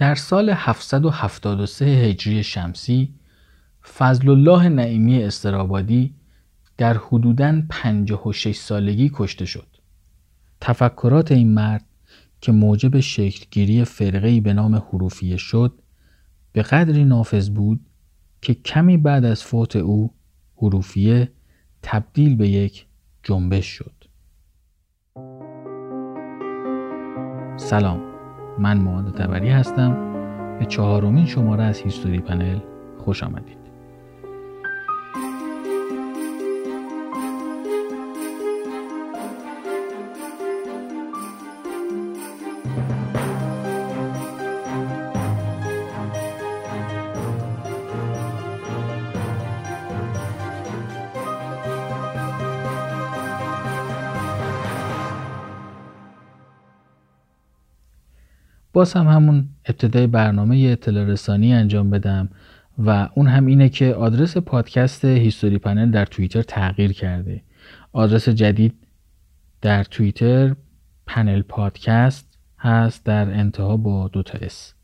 در سال 773 هجری شمسی فضل الله نعیمی استرابادی در حدوداً 56 سالگی کشته شد. تفکرات این مرد که موجب شکلگیری فرقه‌ای به نام حروفیه شد به قدری نافذ بود که کمی بعد از فوت او حروفیه تبدیل به یک جنبش شد. سلام من معاد تبری هستم. به چهارمین شماره از هیستوری پنل خوش آمدید. باز هم همون ابتدای برنامه اطلاع رسانی انجام بدم و اون هم اینه که آدرس پادکست هیستوری پنل در توییتر تغییر کرده. آدرس جدید در توییتر پنل پادکست هست در انتها با دوتا S.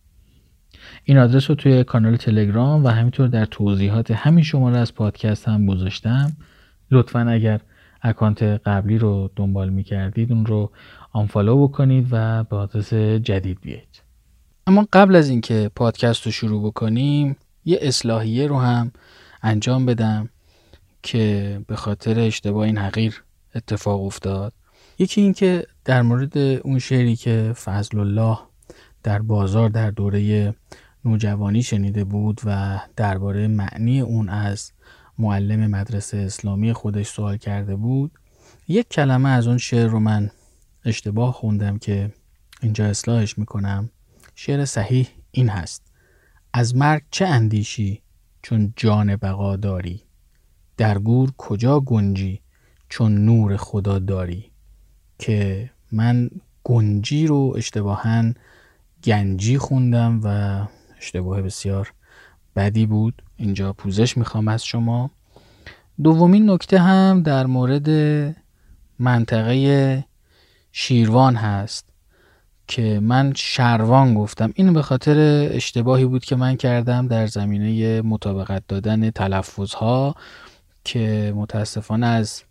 این آدرس رو توی کانال تلگرام و همینطور در توضیحات همین شماره از پادکست هم گذاشتم. لطفا اگر اکانت قبلی رو دنبال می‌کردید اون رو آنفالو بکنید و به آدرس جدید بیایید. اما قبل از اینکه پادکست رو شروع بکنیم یه اصلاحیه رو هم انجام بدم که به خاطر اشتباه این حقیر اتفاق افتاد. یکی اینکه در مورد اون شعری که فضل الله در بازار در دوره نوجوانی شنیده بود و درباره معنی اون از معلم مدرسه اسلامی خودش سوال کرده بود یک کلمه از اون شعر رو من اشتباه خوندم که اینجا اصلاحش می‌کنم. شعر صحیح این هست. از مرگ چه اندیشی چون جان بقا داری؟ در گور کجا گنجی چون نور خدا داری؟ که من گنجی رو اشتباها گنجی خوندم و اشتباه بسیار بدی بود. اینجا پوزش می‌خوام از شما. دومین نکته هم در مورد منطقه شیروان هست که من شروان گفتم. این به خاطر اشتباهی بود که من کردم در زمینه مطابقت دادن تلفظ ها که متاسفانه از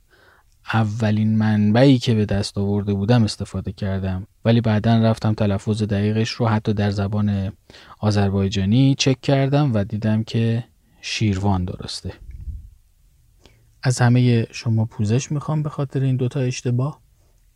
اولین منبعی که به دست آورده بودم استفاده کردم. ولی بعدا رفتم تلفظ دقیقش رو حتی در زبان آذربایجانی چک کردم و دیدم که شیروان درسته. از همه شما پوزش می‌خوام به خاطر این دوتا اشتباه.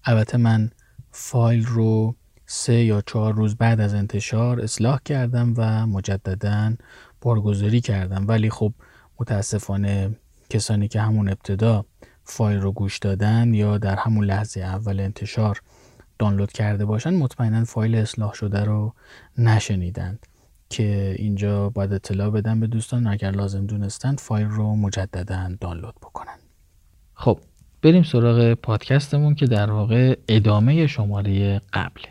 البته من فایل رو سه یا چهار روز بعد از انتشار اصلاح کردم و مجددا بارگذاری کردم. ولی خب متاسفانه کسانی که همون ابتدا فایل رو گوش دادن یا در همون لحظه اول انتشار دانلود کرده باشن مطمئنا فایل اصلاح شده رو نشنیدند که اینجا باید اطلاع بدم به دوستان اگر لازم دونستند فایل رو مجددا دانلود بکنن. خب بریم سراغ پادکستمون که در واقع ادامه شماره قبله.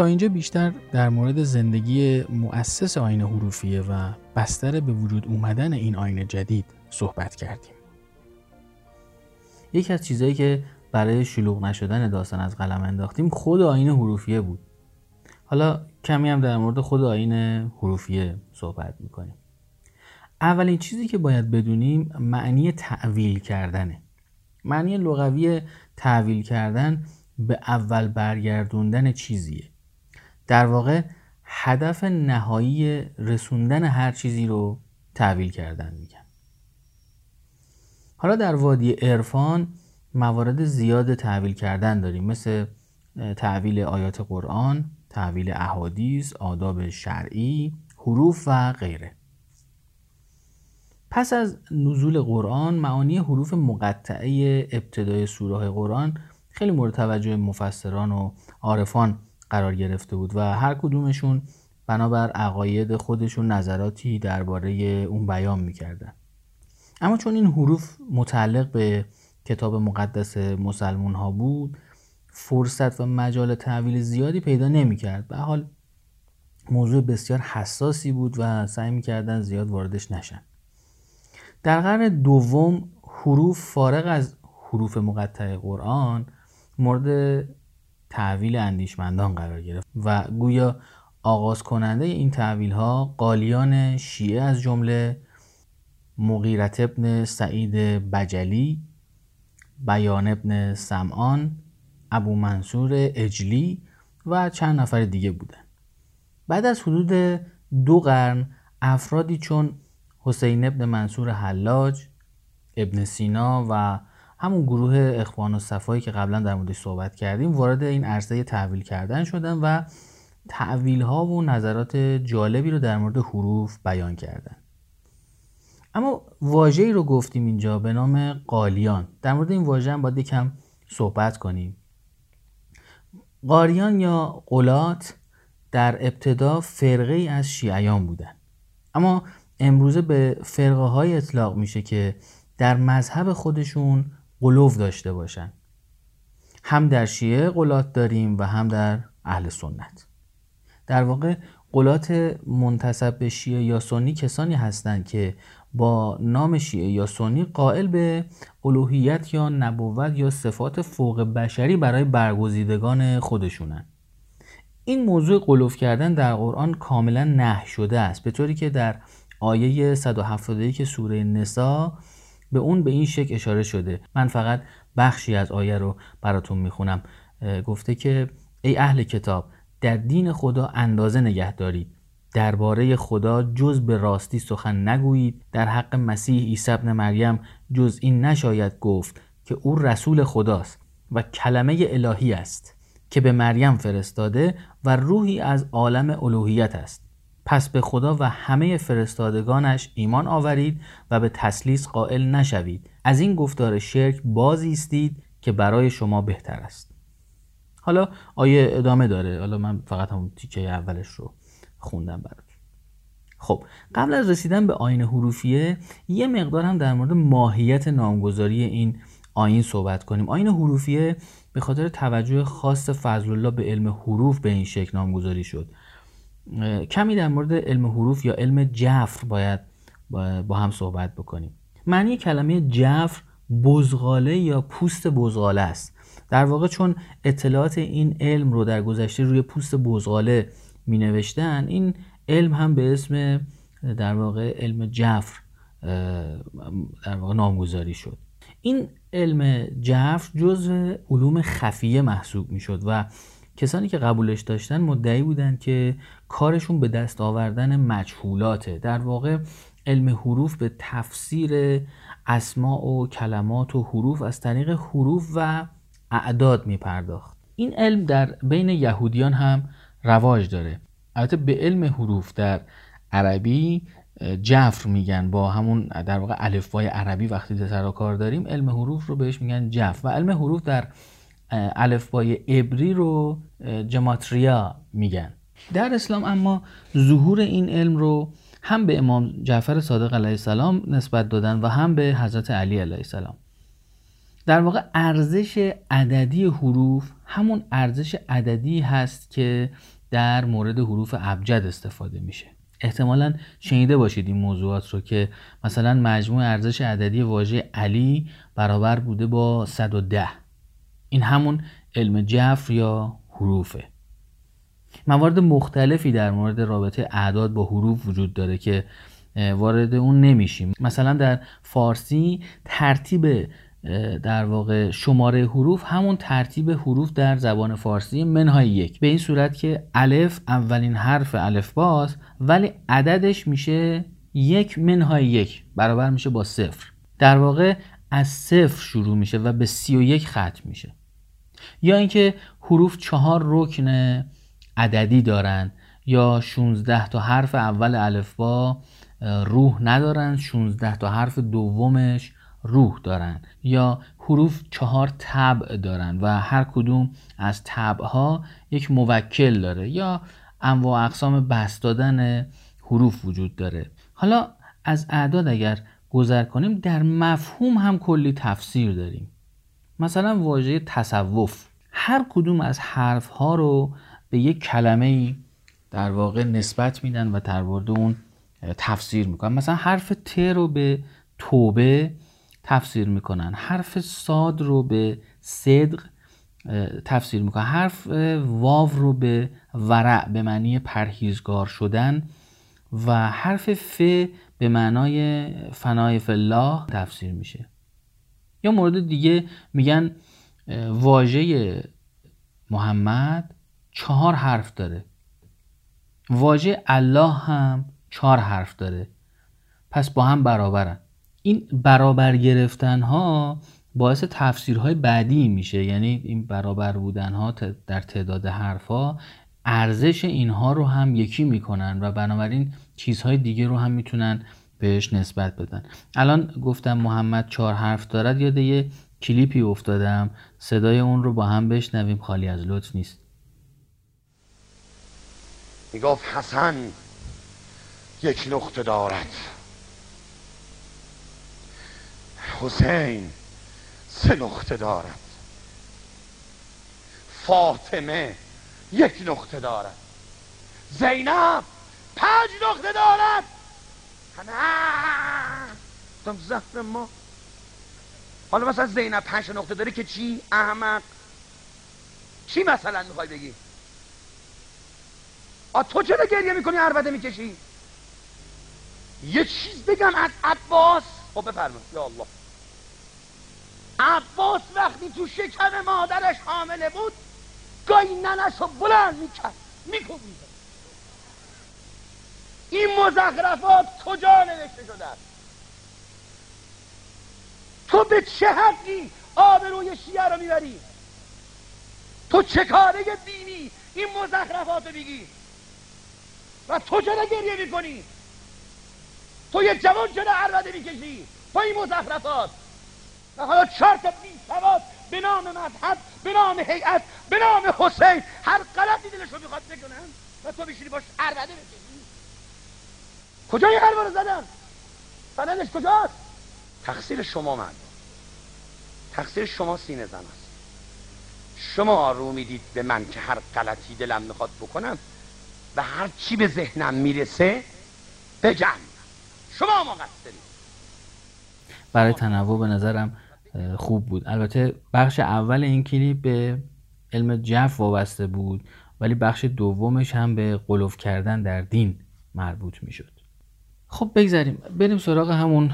تا اینجا بیشتر در مورد زندگی مؤسس آین حروفیه و بستر به وجود اومدن این آین جدید صحبت کردیم. یکی از چیزهایی که برای شلوغ نشدن داستان از قلم انداختیم خود آین حروفیه بود. حالا کمی هم در مورد خود آین حروفیه صحبت می‌کنیم. اولین چیزی که باید بدونیم معنی تعویل کردنه. معنی لغوی تعویل کردن به اول برگردوندن چیزیه در واقع هدف نهایی رسوندن هر چیزی رو تحویل کردن میگن حالا در وادی عرفان موارد زیاد تحویل کردن داریم مثل تحویل آیات قرآن تحویل احادیث آداب شرعی حروف و غیره. پس از نزول قرآن معانی حروف مقطعه ابتدای سوره قرآن خیلی مورد توجه مفسران و عارفان قرار گرفته بود و هر کدومشون بنابر عقاید خودشون نظراتی درباره اون بیان می‌کردن. اما چون این حروف متعلق به کتاب مقدس مسلمون ها بود فرصت و مجال تحویل زیادی پیدا نمی‌کرد. به حال موضوع بسیار حساسی بود و سعی می‌کردن زیاد واردش نشن. در قرن دوم حروف فارغ از حروف مقطع قرآن مورد تحویل اندیشمندان قرار گرفت و گویا آغاز کننده این تحویل ها قالیان شیعه از جمله مغیرت ابن سعید بجلی بیان ابن سمعان ابو منصور اجلی و چند نفر دیگه بودن بعد از حدود دو قرن افرادی چون حسین ابن منصور حلاج ابن سینا و همون گروه اخوان و صفایی که قبلا در موردش صحبت کردیم وارد این عرصه تحویل کردن شدن و تعویل ها و نظرات جالبی رو در مورد حروف بیان کردن. اما واژه‌ای رو گفتیم اینجا به نام قالیان. در مورد این واژه هم باید یکم صحبت کنیم. قاریان یا قلات در ابتدا فرقه ای از شیعیان بودن. اما امروزه به فرقه های اطلاق میشه که در مذهب خودشون قلوف داشته باشن. هم در شیعه قلات داریم و هم در اهل سنت. در واقع قلات منتصب به شیعه یا سنی کسانی هستند که با نام شیعه یا سنی قائل به الوهیت یا نبوت یا صفات فوق بشری برای برگزیدگان خودشونن. این موضوع قلوف کردن در قرآن کاملا نه شده است به طوری که در آیه 171 سوره نسا به اون به این شکل اشاره شده. من فقط بخشی از آیه رو براتون می‌خونم. گفته که ای اهل کتاب در دین خدا اندازه نگه دارید. درباره خدا جز به راستی سخن نگویید. در حق مسیح عیسی ابن مریم جز این نشاید گفت که او رسول خداست و کلمه الهی است که به مریم فرستاده و روحی از عالم الوهیت است. پس به خدا و همه فرستادگانش ایمان آورید و به تسلیس قائل نشوید. از این گفتار شرک بازی استید که برای شما بهتر است. حالا آیه ادامه داره. حالا من فقط همون تیکه اولش رو خوندم برات خب قبل از رسیدن به آین حروفیه یه مقدار هم در مورد ماهیت نامگذاری این آین صحبت کنیم. آین حروفیه به خاطر توجه خاص فضل الله به علم حروف به این شکل نامگذاری شد. کمی در مورد علم حروف یا علم جفر باید با هم صحبت بکنیم. معنی کلمه جفر بزغاله یا پوست بزغاله است. در واقع چون اطلاعات این علم رو در گذشته روی پوست بزغاله می نوشتن این علم هم به اسم در واقع علم جفر در واقع نامگذاری شد. این علم جفر جز علوم خفیه محسوب می شد و کسانی که قبولش داشتن مدعی بودند که کارشون به دست آوردن مجهولاته. در واقع علم حروف به تفسیر اسماع و کلمات و حروف از طریق حروف و اعداد می پرداخت این علم در بین یهودیان هم رواج داره. البته به علم حروف در عربی جفر میگن. با همون در واقع الفبای عربی وقتی سر کار داریم علم حروف رو بهش میگن جفر. و علم حروف در الفبای عبری رو جماتریا میگن. در اسلام اما ظهور این علم رو هم به امام جعفر صادق علیه السلام نسبت دادن و هم به حضرت علی علیه السلام. در واقع ارزش عددی حروف همون ارزش عددی هست که در مورد حروف ابجد استفاده میشه. احتمالا شنیده باشید این موضوعات رو که مثلا مجموع ارزش عددی واژه علی برابر بوده با 110 این همون علم جفر یا حروفه. موارد مختلفی در مورد رابطه اعداد با حروف وجود داره که وارد اون نمیشیم. مثلا در فارسی ترتیب در واقع شماره حروف همون ترتیب حروف در زبان فارسی منهای یک. به این صورت که الف اولین حرف الف باز ولی عددش میشه یک منهای یک برابر میشه با صفر. در واقع از صفر شروع میشه و به سی و یک ختم میشه. یا اینکه حروف چهار رکن عددی دارن یا 16 تا حرف اول الفبا روح ندارن 16 تا حرف دومش روح دارن یا حروف چهار طبع دارن و هر کدوم از طبعها یک موکل داره یا انواع اقسام بست دادن حروف وجود داره. حالا از اعداد اگر گذر کنیم در مفهوم هم کلی تفسیر داریم. مثلا واژه تصوف. هر کدوم از حرف ها رو به یک کلمه در واقع نسبت میدن و در اون تفسیر می‌کنن. مثلا حرف ت رو به توبه تفسیر می‌کنن. حرف صاد رو به صدق تفسیر می‌کنن. حرف واو رو به ورع به معنی پرهیزگار شدن و حرف ف به معنای فنای فلاح تفسیر میشه. یا مورد دیگه میگن واژه محمد چهار حرف داره. واژه الله هم چهار حرف داره. پس با هم برابرن. این برابر گرفتن ها باعث تفسیرهای بعدی میشه. یعنی این برابر بودن ها در تعداد حرف ها ارزش اینها رو هم یکی می‌کنن و بنابراین چیزهای دیگه رو هم می‌تونن بهش نسبت بدن. الان گفتم محمد چهار حرف دارد. یاد یه کلیپی افتادم. صدای اون رو با هم بشنویم. خالی از لطف نیست. می‌گفت حسن یک نقطه دارد. حسین سه نقطه دارد. فاطمه یک نقطه دارد. زینب پنج نقطه دارد. نه زهر ما. حالا مثلا زینب پنج نقطه داره که چی؟ احمق. چی مثلا می‌خوای بگی؟ آ تو چرا گریه می‌کنی؟ عربده می‌کشی؟ یه چیز بگم از عباس. خب بفرما یا الله. عباس وقتی تو شکم مادرش حامله بود گاهی ننش رو بلند می‌کرد. میکوبید. این مزخرفات کجا نوشته شده تو به چه حقی آبروی شیعه رو می‌بری؟ تو چه کاره دینی؟ این مزخرفات رو و تو چرا گریه می‌کنی؟ تو یه جوان چرا عربده می‌کشی؟ با این مزخرفات. و حالا چهار تا بی سواد به نام مذهب به نام هیئت به نام حسین هر غلطی دلشو می‌خواد بکنن و تو بشینی باش عربده بکشی کجا این حرفا رو زدن سندش کجاست؟ تقصیر شما من. تقصیر شما سینه زن است. شما رو می‌دید به من که هر غلطی دلم می‌خواد بکنم؟ و هر چی به ذهنم می‌رسه بگم شما مقصرید برای تنوع به نظرم خوب بود. البته بخش اول این کلیپ به علم جف وابسته بود ولی بخش دومش هم به قلوف کردن در دین مربوط می‌شد. خب بگذاریم بریم سراغ همون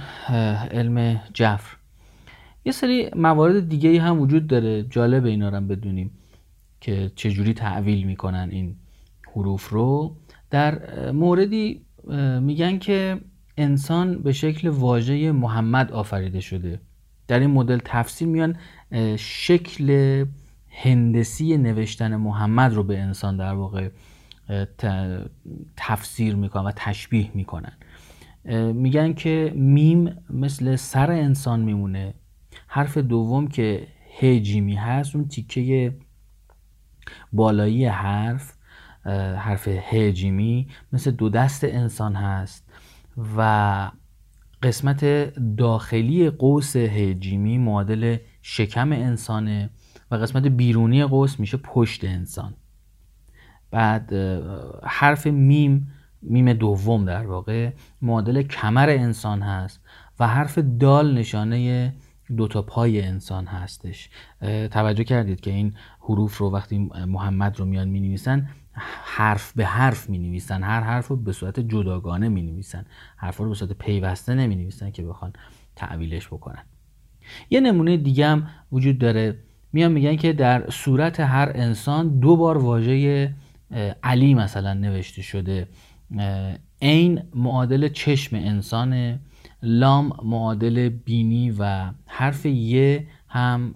علم جفر یه سری موارد دیگه هم وجود داره. جالب اینا رو بدونیم که چجوری تعویل می‌کنن این حروف رو در موردی میگن که انسان به شکل واژه محمد آفریده شده. در این مدل تفسیر میان شکل هندسی نوشتن محمد رو به انسان در واقع تفسیر می‌کنن و تشبیه می‌کنن. میگن که میم مثل سر انسان میمونه. حرف دوم که هجیمی هست اون تیکه بالایی حرف. حرف هجیمی مثل دو دست انسان هست. و قسمت داخلی قوس هجیمی معادل شکم انسانه و قسمت بیرونی قوس میشه پشت انسان. بعد حرف میم میم دوم در واقع معادل کمر انسان هست و حرف دال نشانه دوتا پای انسان هستش. توجه کردید که این حروف رو وقتی محمد رو میان می نویسن حرف به حرف می نویسن هر حرف رو به صورت جداگانه می نویسن حرف رو به صورت پیوسته نمی نویسن که بخوان تعویلش بکنن. یه نمونه دیگه هم وجود داره. میان میگن که در صورت هر انسان دو بار واژه علی مثلا نوشته شده. عین معادل چشم انسان لام معادل بینی و حرف یه هم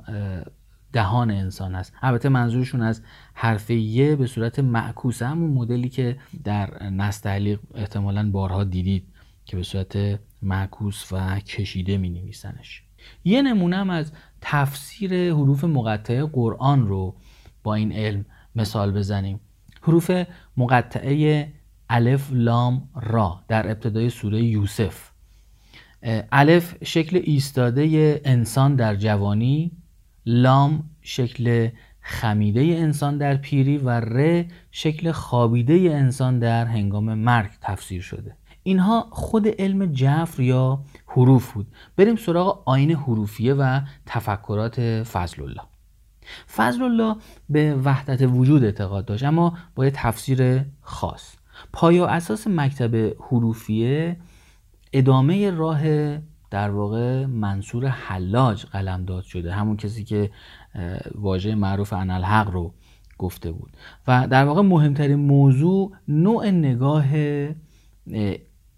دهان انسان هست البته منظورشون از حرف یه به صورت معکوس همون مدلی که در نستعلیق احتمالا بارها دیدید که به صورت معکوس و کشیده می نویسنش یه نمونه از تفسیر حروف مقطعه قرآن رو با این علم مثال بزنیم. حروف مقطعه الف لام را در ابتدای سوره یوسف. الف شکل ایستاده انسان در جوانی لام شکل خمیده انسان در پیری و ر شکل خوابیده انسان در هنگام مرگ تفسیر شده. اینها خود علم جفر یا حروف بود. بریم سراغ آین حروفیه و تفکرات فضل الله فضل الله به وحدت وجود اعتقاد داشت اما با یه تفسیر خاص. پایا اساس مکتب حروفیه ادامه راه در واقع منصور حلاج قلمداد شده همون کسی که واژه معروف انالحق رو گفته بود. و در واقع مهمترین موضوع نوع نگاه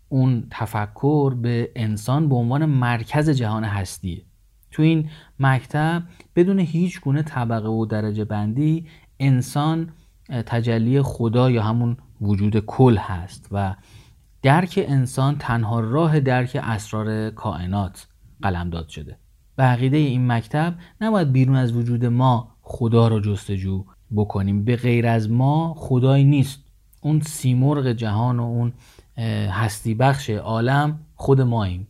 اون تفکر به انسان به عنوان مرکز جهان هستیه. تو این مکتب بدون هیچ گونه طبقه و درجه بندی انسان تجلی خدا یا همون وجود کل هست و درک انسان تنها راه درک اسرار کائنات قلمداد شده به عقیده این مکتب نباید بیرون از وجود ما خدا را جستجو بکنیم. به غیر از ما خدایی نیست. اون سیمرغ جهان و اون هستی بخش عالم خود ماییم.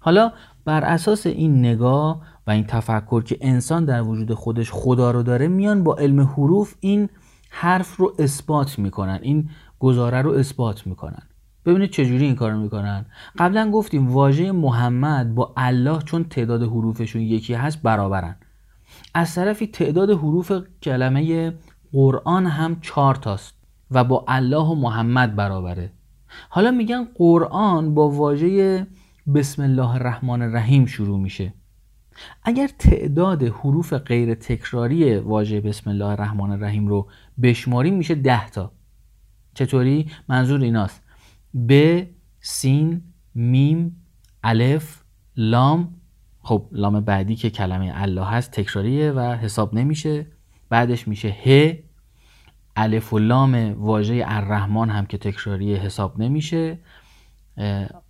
حالا بر اساس این نگاه و این تفکر که انسان در وجود خودش خدا رو داره میان با علم حروف این حرف رو اثبات می‌کنن این گزاره رو اثبات می‌کنن. ببینید چجوری این کارو می‌کنن. قبلا گفتیم واژه محمد با الله چون تعداد حروفشون یکی هست برابرن. از طرفی تعداد حروف کلمه قرآن هم چهار تاست و با الله و محمد برابره. حالا میگن قرآن با واژه بسم الله الرحمن الرحیم شروع میشه. اگر تعداد حروف غیر تکراری واژه بسم الله الرحمن الرحیم رو بشماریم میشه ده تا. چطوری؟ منظور ایناست. ب سین میم الف لام. خب لام بعدی که کلمه الله هست تکراریه و حساب نمیشه. بعدش میشه ه. الف و لام واژه الرحمن هم که تکراریه حساب نمیشه.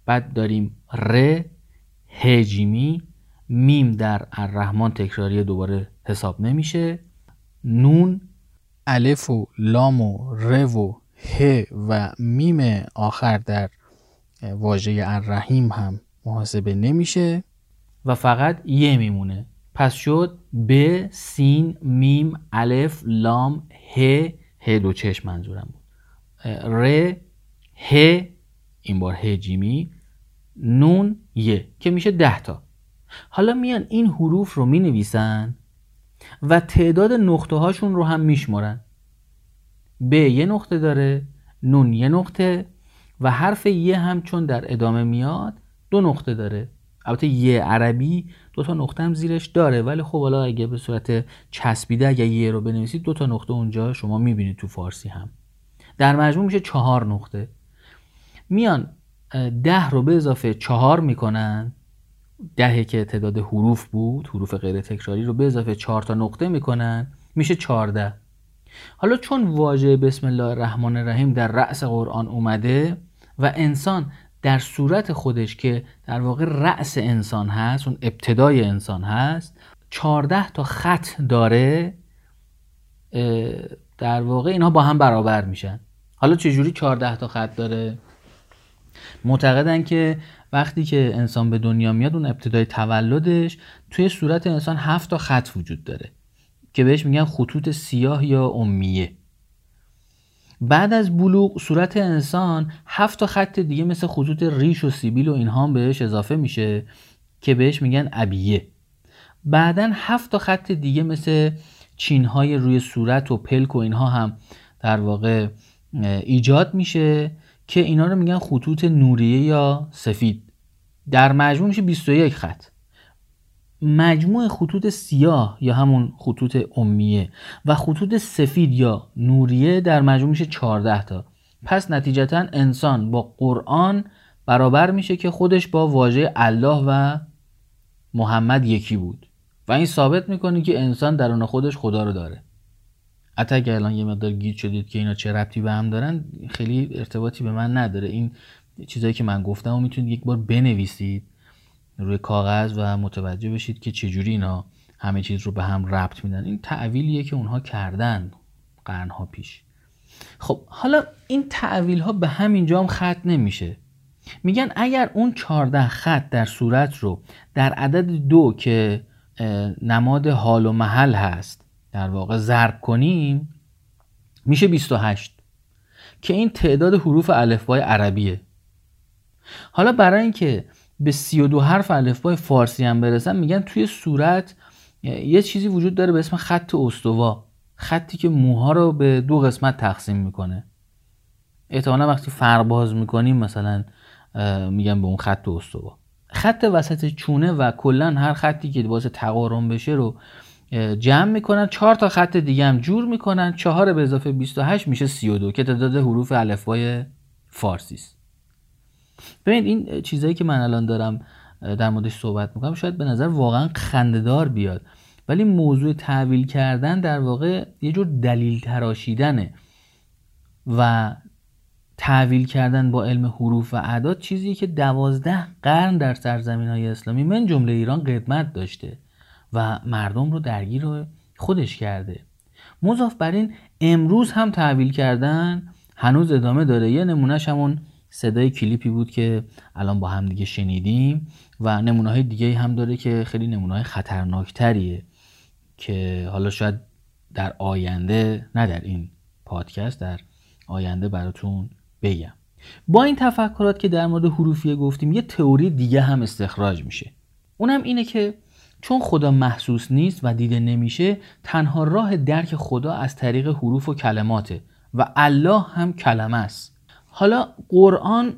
بعد داریم ر هجیمی میم در الرحمن تکراری دوباره حساب نمیشه. نون الف و لام و ر و ه و میم آخر در واژه الرحیم هم محاسبه نمیشه. و فقط یه میمونه. پس شد ب سین میم الف لام ه ه دو چشم منظورم بود. ر ه این بار ه جیمی نون یه که میشه ده تا. حالا میان این حروف رو می نویسن و تعداد نقطه هاشون رو هم میشمارن. ب یه نقطه داره نون یه نقطه و حرف یه هم چون در ادامه میاد دو نقطه داره. البته یه عربی دو تا نقطه هم زیرش داره ولی خب حالا اگه به صورت چسبیده اگه یه رو بنویسید دو تا نقطه اونجا شما می‌بینید تو فارسی هم. در مجموع میشه چهار نقطه. میان ده رو به اضافه چهار می‌کنن. دهه که تعداد حروف بود حروف غیر تکراری رو به اضافه چهار تا نقطه می‌کنن میشه چهارده. حالا چون واژه بسم الله الرحمن الرحیم در رأس قرآن اومده و انسان در صورت خودش که در واقع رأس انسان هست اون ابتدای انسان هست چهارده تا خط داره در واقع اینها با هم برابر میشن. حالا چجوری چهارده تا خط داره؟ معتقدن که وقتی که انسان به دنیا میاد اون ابتدای تولدش توی صورت انسان هفت تا خط وجود داره. که بهش میگن خطوط سیاه یا امیه. بعد از بلوغ صورت انسان هفت تا خط دیگه مثل خطوط ریش و سیبیل و اینها بهش اضافه میشه که بهش میگن ابیه. بعدا هفت تا خط دیگه مثل چینهای روی صورت و پلک و اینها هم در واقع ایجاد میشه که اینا رو میگن خطوط نوریه یا سفید. در مجموع میشه 21 خط. مجموع خطوط سیاه یا همون خطوط امیه و خطوط سفید یا نوریه در مجموع میشه 14 تا. پس نتیجتا انسان با قرآن برابر میشه که خودش با واژه الله و محمد یکی بود. و این ثابت می‌کنه که انسان درون خودش خدا رو داره. حتی اگر الان یه مقدار گیت شدید که اینا چه ربطی به هم دارن خیلی ارتباطی به من نداره. این چیزایی که من گفتم و می‌تونید یک بار بنویسید. روی کاغذ و متوجه بشید که چجوری اینا همه چیز رو به هم ربط میدن. این تعویلیه که اونها کردن قرنها پیش. خب حالا این تعویل ها به همینجا هم ختم نمیشه. میگن اگر اون 14 خط در صورت رو در عدد دو که نماد حال و محل هست در واقع ضرب کنیم میشه 28 که این تعداد حروف الفبای عربیه. حالا برای اینکه به 32 حرف الفبای فارسی هم برسن میگن توی صورت یه چیزی وجود داره به اسم خط استوا. خطی که موها رو به دو قسمت تقسیم می‌کنه. احتمالا وقتی فرباز می‌کنیم مثلا میگن به اون خط استوا. خط وسط چونه و کلا هر خطی که باعث تقارن بشه رو جمع می‌کنن. چهار تا خط دیگه هم جور می‌کنن. چهار به اضافه 28 میشه 32 که تعداد حروف الفبای فارسی است ببینید این چیزایی که من الان دارم در موردش صحبت می‌کنم شاید به نظر واقعا خندهدار بیاد. ولی موضوع تحویل کردن در واقع یه جور دلیل تراشیدنه. و تحویل کردن با علم حروف و اعداد چیزی که دوازده قرن در سرزمین های اسلامی من جمله ایران قدمت داشته و مردم رو درگیر خودش کرده. مضاف بر این امروز هم تحویل کردن هنوز ادامه داره. یه نمونهش همون صدای کلیپی بود که الان با هم دیگه شنیدیم و نمونه های دیگه هم داره که خیلی نمونه های خطرناکتریه که حالا شاید در آینده نه در این پادکست در آینده براتون بگم. با این تفکرات که در مورد حروفیه گفتیم یه تئوری دیگه هم استخراج میشه. اونم اینه که چون خدا محسوس نیست و دیده نمیشه تنها راه درک خدا از طریق حروف و کلماته و الله هم کلمه است. حالا قرآن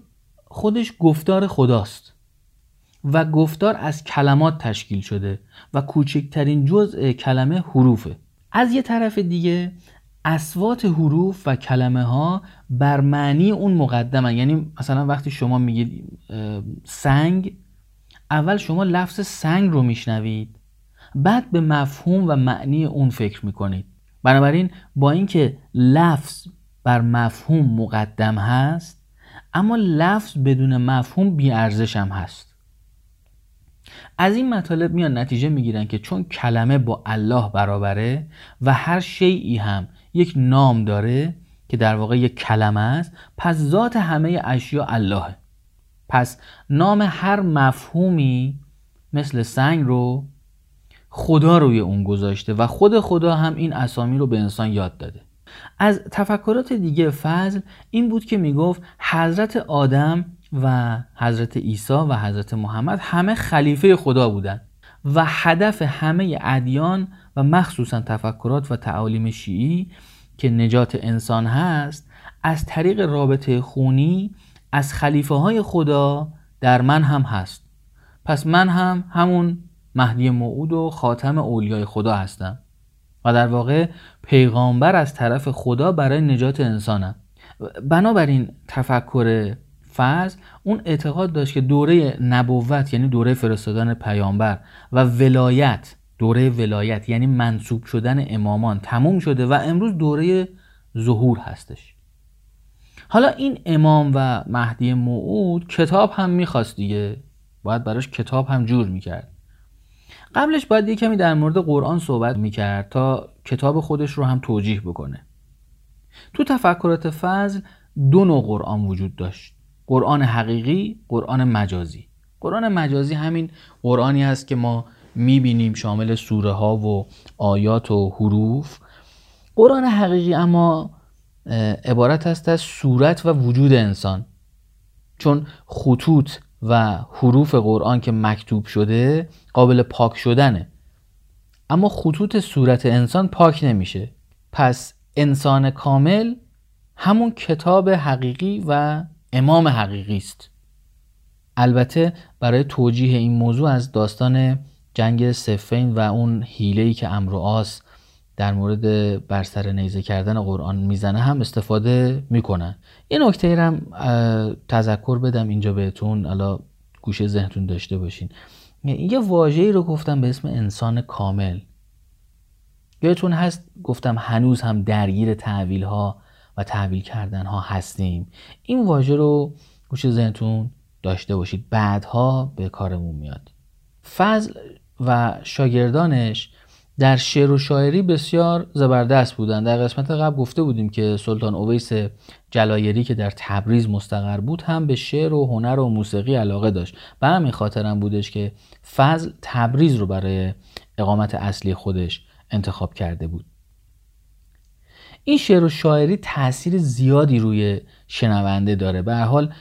خودش گفتار خداست و گفتار از کلمات تشکیل شده و کوچکترین جزء کلمه حروفه. از یه طرف دیگه اسوات حروف و کلمه ها بر معنی اون مقدمه یعنی مثلا وقتی شما میگید سنگ اول شما لفظ سنگ رو میشنوید بعد به مفهوم و معنی اون فکر می‌کنید. بنابراین با اینکه لفظ بر مفهوم مقدم هست اما لفظ بدون مفهوم بیارزش هم هست. از این مطالب میان نتیجه می‌گیرن که چون کلمه با الله برابره و هر شیعی هم یک نام داره که در واقع یک کلمه است پس ذات همه اشیا اللهه پس نام هر مفهومی مثل سنگ رو خدا روی اون گذاشته و خود خدا هم این اسامی رو به انسان یاد داده. از تفکرات دیگه فضل این بود که می‌گفت حضرت آدم و حضرت عیسی و حضرت محمد همه خلیفه خدا بودن و هدف همه ادیان و مخصوصا تفکرات و تعالیم شیعی که نجات انسان هست از طریق رابطه خونی از خلیفه های خدا در من هم هست. پس من هم همون مهدی موعود و خاتم اولیای خدا هستم. و در واقع پیغامبر از طرف خدا برای نجات انسانم بنابراین تفکر فضل اون اعتقاد داشت که دوره نبوت یعنی دوره فرستادن پیامبر و ولایت دوره ولایت یعنی منصوب شدن امامان تموم شده و امروز دوره ظهور هستش. حالا این امام و مهدی موعود کتاب هم می‌خواست دیگه. باید براش کتاب هم جور می‌کرد. قبلش باید یه کمی در مورد قرآن صحبت می‌کرد تا کتاب خودش رو هم توجیه بکنه. تو تفکرات فضل دو نوع قرآن وجود داشت. قرآن حقیقی قرآن مجازی. قرآن مجازی همین قرآنی هست که ما می‌بینیم شامل سوره ها و آیات و حروف. قرآن حقیقی اما عبارت است از صورت و وجود انسان. چون خطوط و حروف قرآن که مکتوب شده قابل پاک شدنه. اما خطوط صورت انسان پاک نمیشه. پس انسان کامل همون کتاب حقیقی و امام حقیقی است. البته برای توجیه این موضوع از داستان جنگ سفین و اون حیله‌ای که امرو آس در مورد بر سر نیزه کردن قرآن می‌زنه هم استفاده می‌کنن یه نکته هم تذکر بدم اینجا بهتون الا گوشه ذهنتون داشته باشین. یه واژه‌ای رو گفتم به اسم انسان کامل. یادتون هست؟ گفتم هنوز هم درگیر تحویل ها و تحویل کردن ها هستیم. این واژه رو گوشه ذهنتون داشته باشید. بعدها به کارمون میاد. فضل و شاگردانش در شعر و شاعری بسیار زبردست بودند. در قسمت قبل گفته بودیم که سلطان اویس جلایری که در تبریز مستقر بود هم به شعر و هنر و موسیقی علاقه داشت. به همین خاطرم بودش که فضل تبریز رو برای اقامت اصلی خودش انتخاب کرده بود. این شعر و شاعری تاثیر زیادی روی شنونده داره. به حال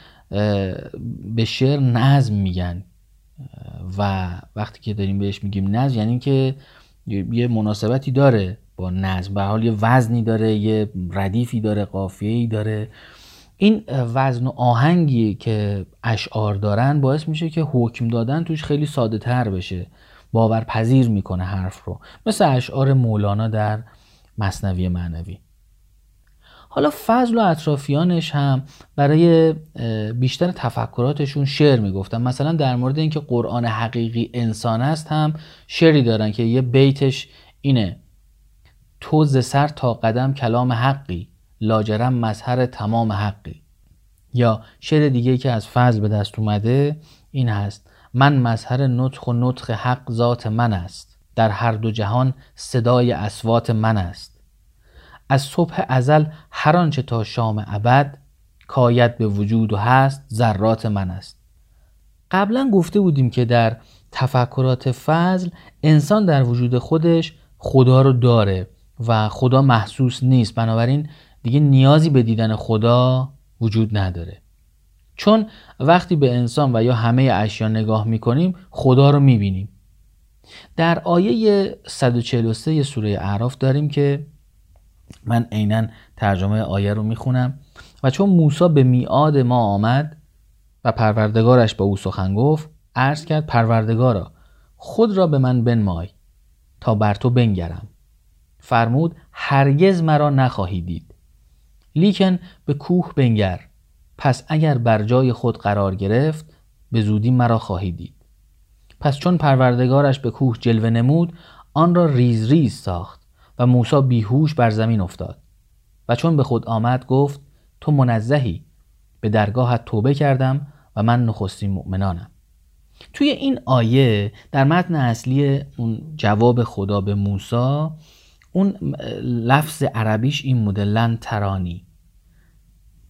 به شعر نظم میگن. و وقتی که داریم بهش میگیم نظم یعنی که یه مناسبتی داره با نظم. به حال یه وزنی داره یه ردیفی داره قافیه‌ای داره. این وزن و آهنگی که اشعار دارن باعث میشه که حکم دادن توش خیلی ساده تر بشه. باورپذیر می‌کنه حرف رو. مثل اشعار مولانا در مصنوی معنوی. حالا فضل و اطرافیانش هم برای بیشتر تفکراتشون شعر می‌گفتن. مثلا در مورد اینکه قرآن حقیقی انسان است هم شعری دارن که یه بیتش اینه. تو ز سر تا قدم کلام حقی لاجرم مظهر تمام حقی. یا شعر دیگه که از فضل به دست اومده این هست. من مظهر نطخ و نطخ حق ذات من است. در هر دو جهان صدای اسوات من است. از صبح ازل هر آنچه تا شام ابد کاید به وجود و هست ذرات من است. قبلا گفته بودیم که در تفکرات فضل انسان در وجود خودش خدا رو داره و خدا محسوس نیست. بنابراین دیگه نیازی به دیدن خدا وجود نداره. چون وقتی به انسان و یا همه اشیا نگاه می‌کنیم خدا رو می‌بینیم. در آیه 143 سوره اعراف داریم که من عینا ترجمه آیه رو می‌خونم. و چون موسی به میعاد ما آمد و پروردگارش با او سخن گفت عرض کرد پروردگارا خود را به من بنمای تا بر تو بنگرم. فرمود هرگز مرا نخواهی دید. لیکن به کوه بنگر. پس اگر بر جای خود قرار گرفت به زودی مرا خواهی دید. پس چون پروردگارش به کوه جلوه نمود آن را ریز ریز ساخت. و موسی بیهوش بر زمین افتاد و چون به خود آمد گفت تو منزهی به درگاهت توبه کردم و من نخستین مؤمنانم. توی این آیه در متن اصلی اون جواب خدا به موسی اون لفظ عربیش این مدلن ترانی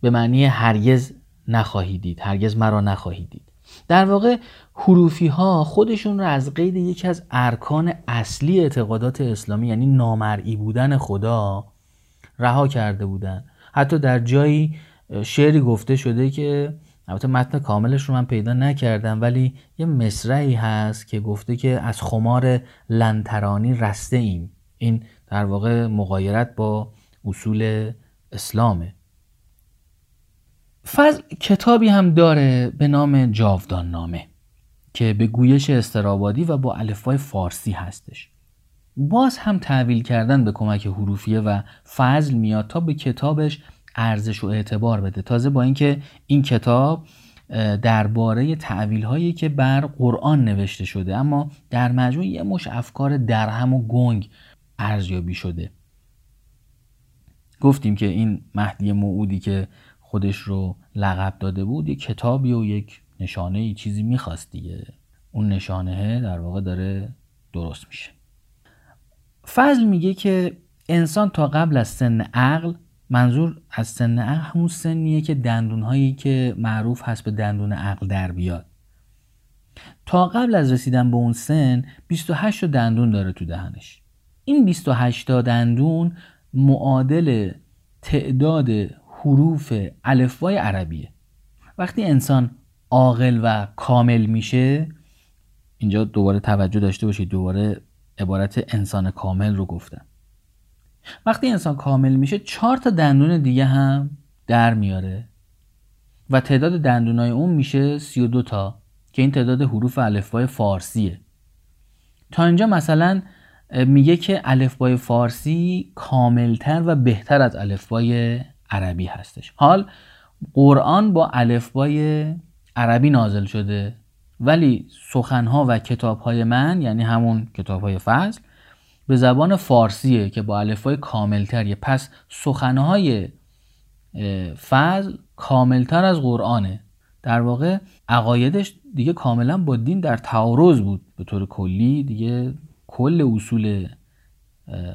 به معنی هرگز نخواهی دید هرگز مرا نخواهی دید. در واقع حروفی ها خودشون رو از قید یکی از ارکان اصلی اعتقادات اسلامی یعنی نامرئی بودن خدا رها کرده بودن. حتی در جایی شعری گفته شده که البته متن کاملش رو من پیدا نکردم ولی یه مصرعی هست که گفته که از خمار لنترانی رسته ایم. این در واقع مقایرت با اصول اسلامه. فضل کتابی هم داره به نام جاودان نامه که به گویش استرابادی و با الفبای فارسی هستش. باز هم تحویل کردن به کمک حروفیه و فضل میاد تا به کتابش ارزش و اعتبار بده. تازه با اینکه این کتاب درباره تعویل هایی که بر قرآن نوشته شده اما در مجموع یه مش افکار درهم و گنگ ارزیابی شده. گفتیم که این مهدی موعودی که خودش رو لقب داده بود یک کتابی و یک نشانه ای چیزی می‌خواست دیگه. اون نشانه در واقع داره درست میشه. فضل میگه که انسان تا قبل از سن عقل منظور از سن عقل همون سنیه که دندون هایی که معروف هست به دندون عقل در بیاد. تا قبل از رسیدن به اون سن 28 دندون داره تو دهنش. این 28 تا دندون معادل تعداد حروف الفبای عربیه. وقتی انسان عاقل و کامل میشه اینجا دوباره توجه داشته باشید دوباره عبارت انسان کامل رو گفتم. وقتی انسان کامل میشه چهار تا دندون دیگه هم در میاره و تعداد دندونای اون میشه 32 تا که این تعداد حروف الفبای فارسیه. تا اینجا مثلا میگه که الفبای فارسی کاملتر و بهتر از الفبای عربی هستش. حال قرآن با الفبای عربی نازل شده. ولی سخنها و کتابهای من یعنی همون کتابهای فصل به زبان فارسیه که با الفبای کاملتریه. پس سخنهای فضل کاملتر از قرآنه. در واقع عقایدش دیگه کاملا با دین در تعارض بود. به طور کلی دیگه کل اصول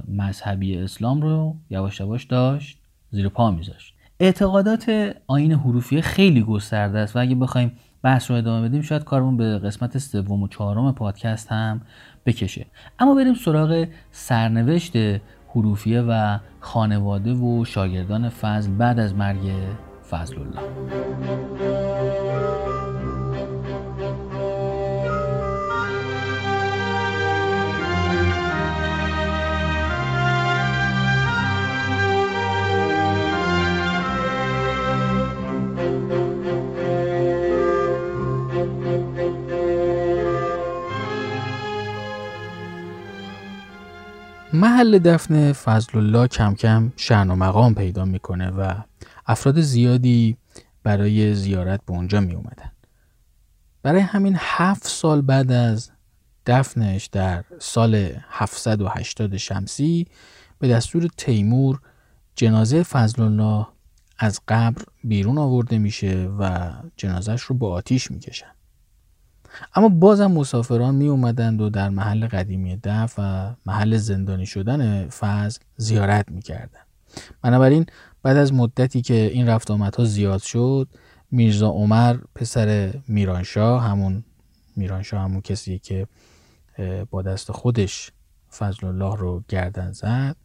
مذهبی اسلام رو یواش یواش داشت زیر پا میذاشت. اعتقادات آین حروفی خیلی گسترده است و اگه بخوایم بحث رو ادامه بدیم شاید کارمون به قسمت سوم و چهارم پادکست هم بکشه. اما بریم سراغ سرنوشت حروفیه و خانواده و شاگردان فضل بعد از مرگ فضل الله محل دفن فضل الله کم کم شعن و مقام پیدا می‌کنه و افراد زیادی برای زیارت به اونجا می اومدن. برای همین هفت سال بعد از دفنش در سال 780 شمسی به دستور تیمور جنازه فضل الله از قبر بیرون آورده میشه و جنازش رو با آتیش می‌کشن اما بازم مسافران می اومدند و در محل قدیمی دف و محل زندانی شدن فضل زیارت می کردن. بنابراین بعد از مدتی که این رفت آمدها زیاد شد میرزا عمر پسر میرانشاه همون میرانشاه همون کسی که با دست خودش فضل الله رو گردن زد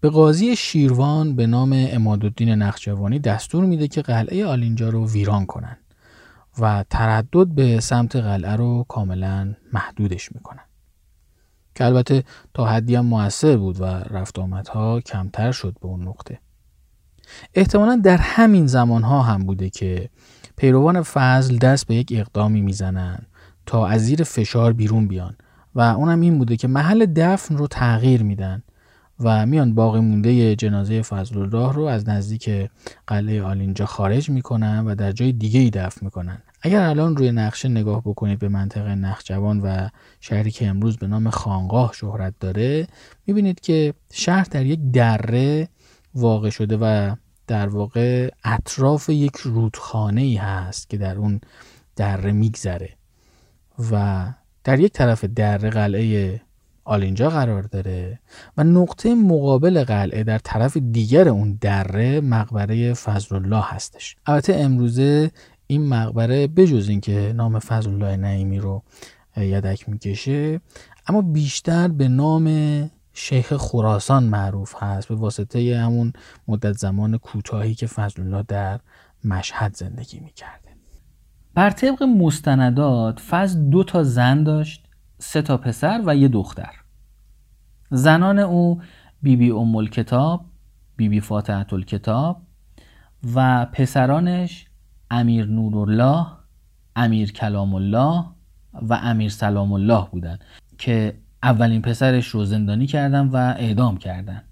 به قاضی شیروان به نام امادالدین نخجوانی دستور میده که قلعه آلینجا رو ویران کنن و تردد به سمت قلعه رو کاملا محدودش می‌کنن. که البته تا حدی هم موثر بود و رفت آمدها کمتر شد به اون نقطه. احتمالا در همین زمانها هم بوده که پیروان فضل دست به یک اقدامی می‌زنن تا از زیر فشار بیرون بیان و اونم این بوده که محل دفن رو تغییر میدن و میان باقی مونده جنازه فضل الله رو از نزدیک قلعه آلینجا خارج می‌کنن و در جای دیگه ای دفن می‌کنن. اگر الان روی نقشه نگاه بکنید به منطقه نخجوان و شهری که امروز به نام خانقاه شهرت داره می‌بینید که شهر در یک دره واقع شده و در واقع اطراف یک رودخانه ای هست که در اون دره میگذره و در یک طرف دره قلعه آلینجا قرار داره و نقطه مقابل قلعه در طرف دیگر اون دره مقبره فضل الله هستش. البته امروزه این مقبره بجز اینکه نام فضل الله نعیمی رو یدک می‌کشه اما بیشتر به نام شیخ خراسان معروف هست به واسطه همون مدت زمان کوتاهی که فضل الله در مشهد زندگی می‌کرده. بر طبق مستندات فضل دو تا زن داشت سه تا پسر و یه دختر. زنان او بیبی بی ام الکتاب بیبی بی فاتحت الکتاب و پسرانش امیر نورالله امیر کلام الله و امیر سلام الله بودند که اولین پسرش رو زندانی کردن و اعدام کردن.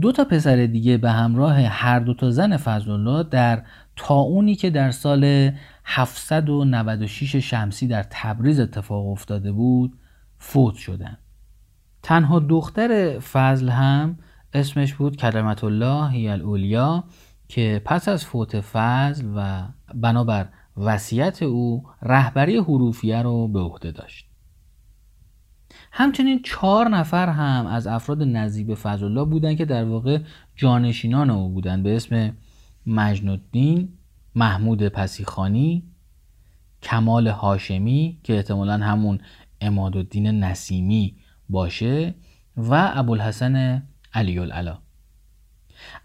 دو تا پسر دیگه به همراه هر دو تا زن فضل الله در تاونی که در سال 796 شمسی در تبریز اتفاق افتاده بود فوت شدن. تنها دختر فضل هم اسمش بود کلمت الله هی الاولیا. که پس از فوت فضل و بنابر وصیت او رهبری حروفیه رو به عهده داشت. همچنین چهار نفر هم از افراد نزدیک فضل الله بودند که در واقع جانشینان او بودند به اسم مجنودین محمود پسیخانی کمال هاشمی که احتمالا همون امادالدین نسیمی باشه و ابوالحسن علی العلا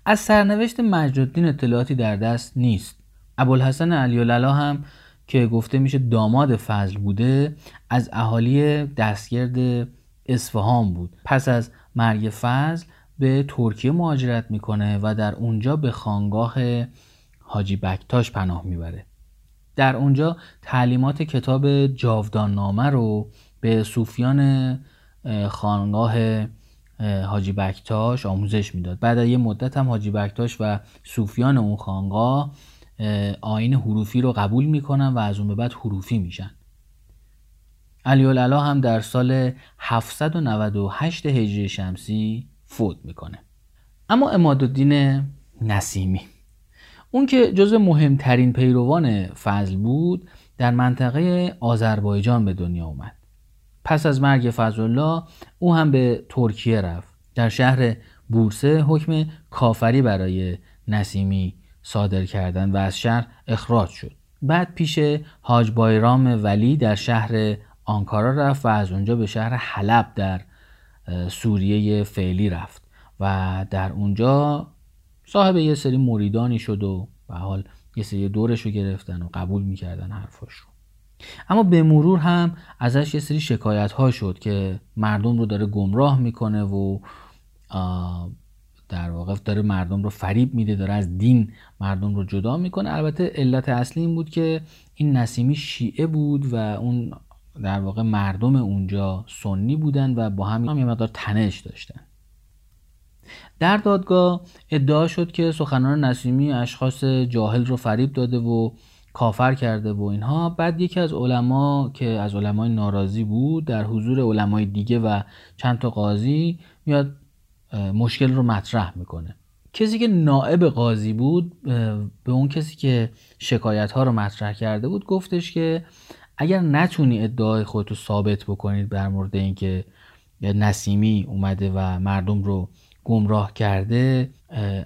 از سرنوشت مجدالدین اطلاعاتی در دست نیست. ابوالحسن علی هم که گفته میشه داماد فضل بوده از اهالی دستگرد اصفهان بود. پس از مرگ فضل به ترکیه مهاجرت می‌کنه و در اونجا به خانگاه حاجی بکتاش پناه می‌بره. در اونجا تعلیمات کتاب جاودان نامه رو به صوفیان خانگاه حاجی بکتاش آموزش می‌داد. بعد از یه مدت هم حاجی بکتاش و صوفیان اون خانقاه آین حروفی رو قبول می‌کنن و از اون به بعد حروفی میشن. علی هم در سال 798 هجری شمسی فوت می‌کنه. اما امادالدین نسیمی اون که جزو مهمترین پیروان فضل بود در منطقه آذربایجان به دنیا اومد. پس از مرگ فضلالله او هم به ترکیه رفت. در شهر بورسه حکم کافری برای نسیمی صادر کردن و از شهر اخراج شد. بعد پیش حاج بایرام ولی در شهر آنکارا رفت و از اونجا به شهر حلب در سوریه فعلی رفت و در اونجا صاحب یه سری مریدانی شد و به حال یه سری دورش رو گرفتن و قبول می‌کردن حرفاش رو اما به مرور هم ازش یه سری شکایت ها شد که مردم رو داره گمراه می‌کنه و در واقع داره مردم رو فریب میده داره از دین مردم رو جدا می‌کنه. البته علت اصلی این بود که این نسیمی شیعه بود و اون در واقع مردم اونجا سنی بودن و با هم یه مقدار تنش داشتن. در دادگاه ادعا شد که سخنان نسیمی اشخاص جاهل رو فریب داده و کافر کرده و اینها. بعد یکی از علما که از علمای ناراضی بود در حضور علمای دیگه و چند تا قاضی میاد مشکل رو مطرح می‌کنه. کسی که نائب قاضی بود به اون کسی که شکایت ها رو مطرح کرده بود گفتش که اگر نتونی ادعای خودتو ثابت بکنید در مورد اینکه نسیمی اومده و مردم رو گمراه کرده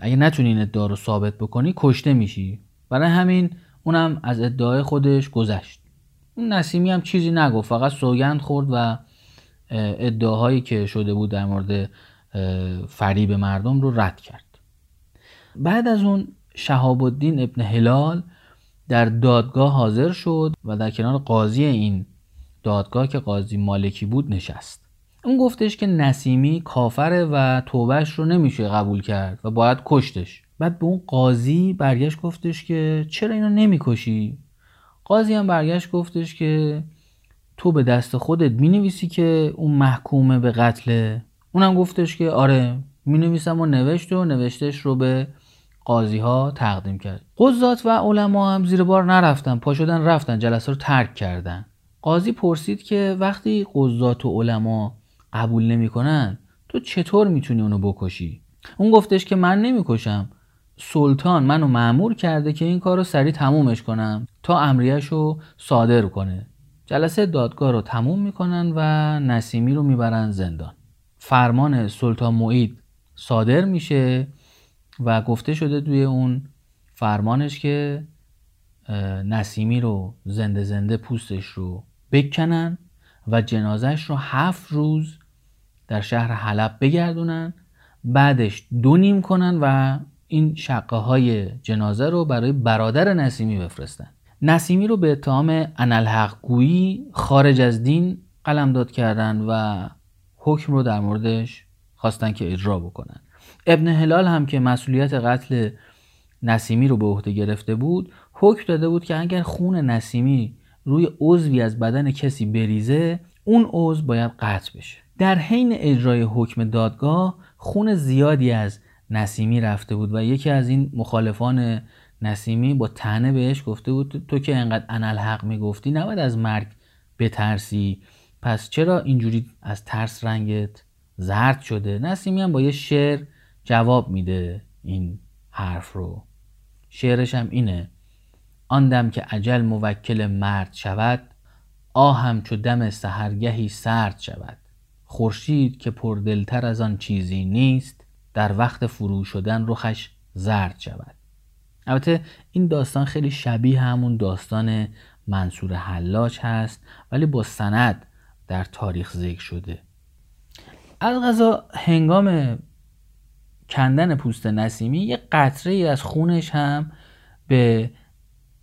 اگر نتونی این ادعا رو ثابت بکنی کشته میشی. برای همین اونم از ادعای خودش گذشت. اون نسیمی هم چیزی نگفت فقط سوگند خورد و ادعاهایی که شده بود در مورد فریب مردم رو رد کرد. بعد از اون شهاب الدین ابن هلال در دادگاه حاضر شد و در کنار قاضی این دادگاه که قاضی مالکی بود نشست. اون گفتش که نسیمی کافره و توبهش رو نمیشه قبول کرد و باید کشتش. بعد به اون قاضی برگشت گفتش که چرا اینو نمی‌کشی؟ قاضی هم برگشت گفتش که تو به دست خودت می‌نویسی که اون محکومه به قتله اونم گفتش که آره می‌نویسم و نوشت و نوشتش رو به قاضی ها تقدیم کرد. قضات و علما هم زیر بار نرفتن پا شدن رفتن جلسه رو ترک کردن. قاضی پرسید که وقتی قضات و علما قبول نمی‌کنن تو چطور می‌تونی اونو بکشی؟ اون گفتش که من نمی‌کشم. سلطان منو معمور کرده که این کار رو سریع تمومش کنم تا امریش رو صادر کنه. جلسه دادگاه رو تموم می‌کنن و نسیمی رو می‌برن زندان. فرمان سلطان معید صادر میشه و گفته شده توی اون فرمانش که نسیمی رو زنده زنده پوستش رو بکنن و جنازش رو هفت روز در شهر حلب بگردونن بعدش دو نیم کنن و این شقه های جنازه رو برای برادر نسیمی بفرستن. نسیمی رو به اتهام انالحق گویی خارج از دین قلمداد کردن و حکم رو در موردش خواستن که اجرا بکنن. ابن هلال هم که مسئولیت قتل نسیمی رو به عهده گرفته بود حکم داده بود که اگر خون نسیمی روی عضوی از بدن کسی بریزه اون عضو باید قطع بشه. در حین اجرای حکم دادگاه خون زیادی از نسیمی رفته بود و یکی از این مخالفان نسیمی با تنه بهش گفته بود تو که انقدر انالحق می‌گفتی نباید از مرگ بترسی. پس چرا اینجوری از ترس رنگت زرد شده نسیمی هم با یه شعر جواب میده این حرف رو. شعرش هم اینه آندم که عجل موکل مرد شود آهم چو دم سهرگهی سرد شود. خورشید که پردلتر از آن چیزی نیست در وقت فرو شدن رخش زرد شود. البته این داستان خیلی شبیه همون داستان منصور حلاج هست ولی با سند در تاریخ ذکر شده. از غذا هنگام کندن پوست نسیمی یه قطره ای از خونش هم به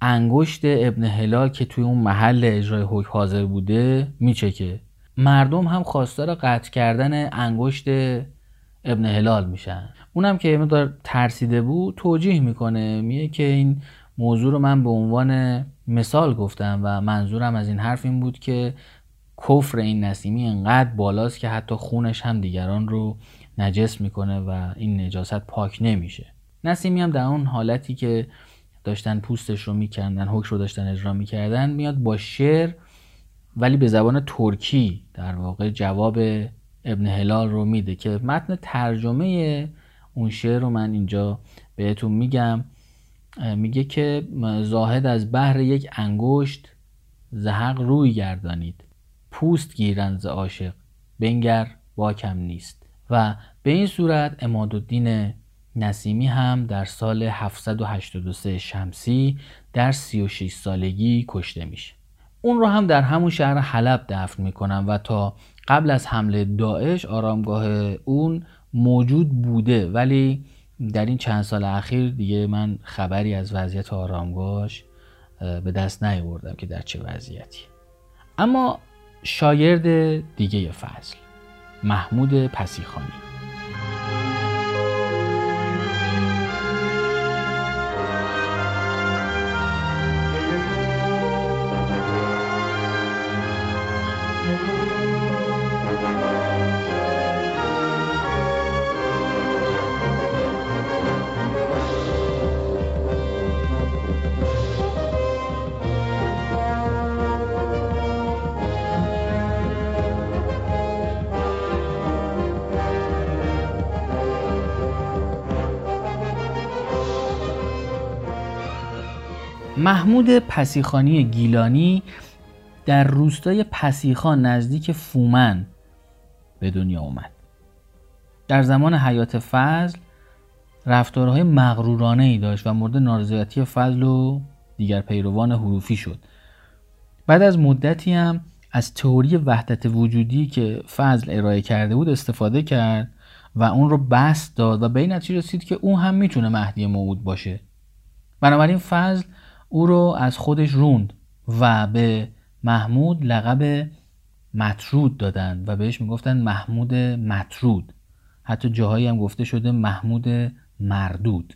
انگشت ابن هلال که توی اون محل اجرای حکم حاضر بوده میچکه. مردم هم خواستار قطع کردن انگشت ابن هلال میشن. اونم که مقدار ترسیده بود توجیه می‌کنه. میگه که این موضوع رو من به عنوان مثال گفتم و منظورم از این حرف این بود که کفر این نسیمی انقدر بالاست که حتی خونش هم دیگران رو نجس می‌کنه و این نجاست پاک نمیشه. نسیمی هم در اون حالتی که داشتن پوستش رو می‌کردن حکم رو داشتن اجرا می‌کردن میاد با شعر ولی به زبان ترکی در واقع جواب ابن هلال رو میده که متن ترجمه اون شعر رو من اینجا بهتون میگم. میگه که زاهد از بحر یک انگشت زهق روی گردانید. پوست گیرند ز عاشق بنگر واکم نیست. و به این صورت امادالدین نسیمی هم در سال 783 شمسی در 36 سالگی کشته میشه. اون رو هم در همون شهر حلب دفن می‌کنن و تا قبل از حمله داعش آرامگاه اون موجود بوده. ولی در این چند سال اخیر دیگه من خبری از وضعیت آرامگاهش به دست نیاوردم که در چه وضعیتی. اما شاگرد دیگه فضل محمود پسیخانی. محمود پسیخانی گیلانی در روستای پسیخان نزدیک فومن به دنیا اومد. در زمان حیات فضل رفتارهای مغرورانه ای داشت و مورد نارضایتی فضل و دیگر پیروان حروفی شد. بعد از مدتی هم از تئوری وحدت وجودی که فضل ارائه کرده بود استفاده کرد و اون رو بست داد و به این رسید که اون هم می‌تونه مهدی موعود باشه. بنابراین فضل او رو از خودش روند و به محمود لقب مطرود دادند و بهش می‌گفتن محمود مطرود. حتی جاهایی هم گفته شده محمود مردود.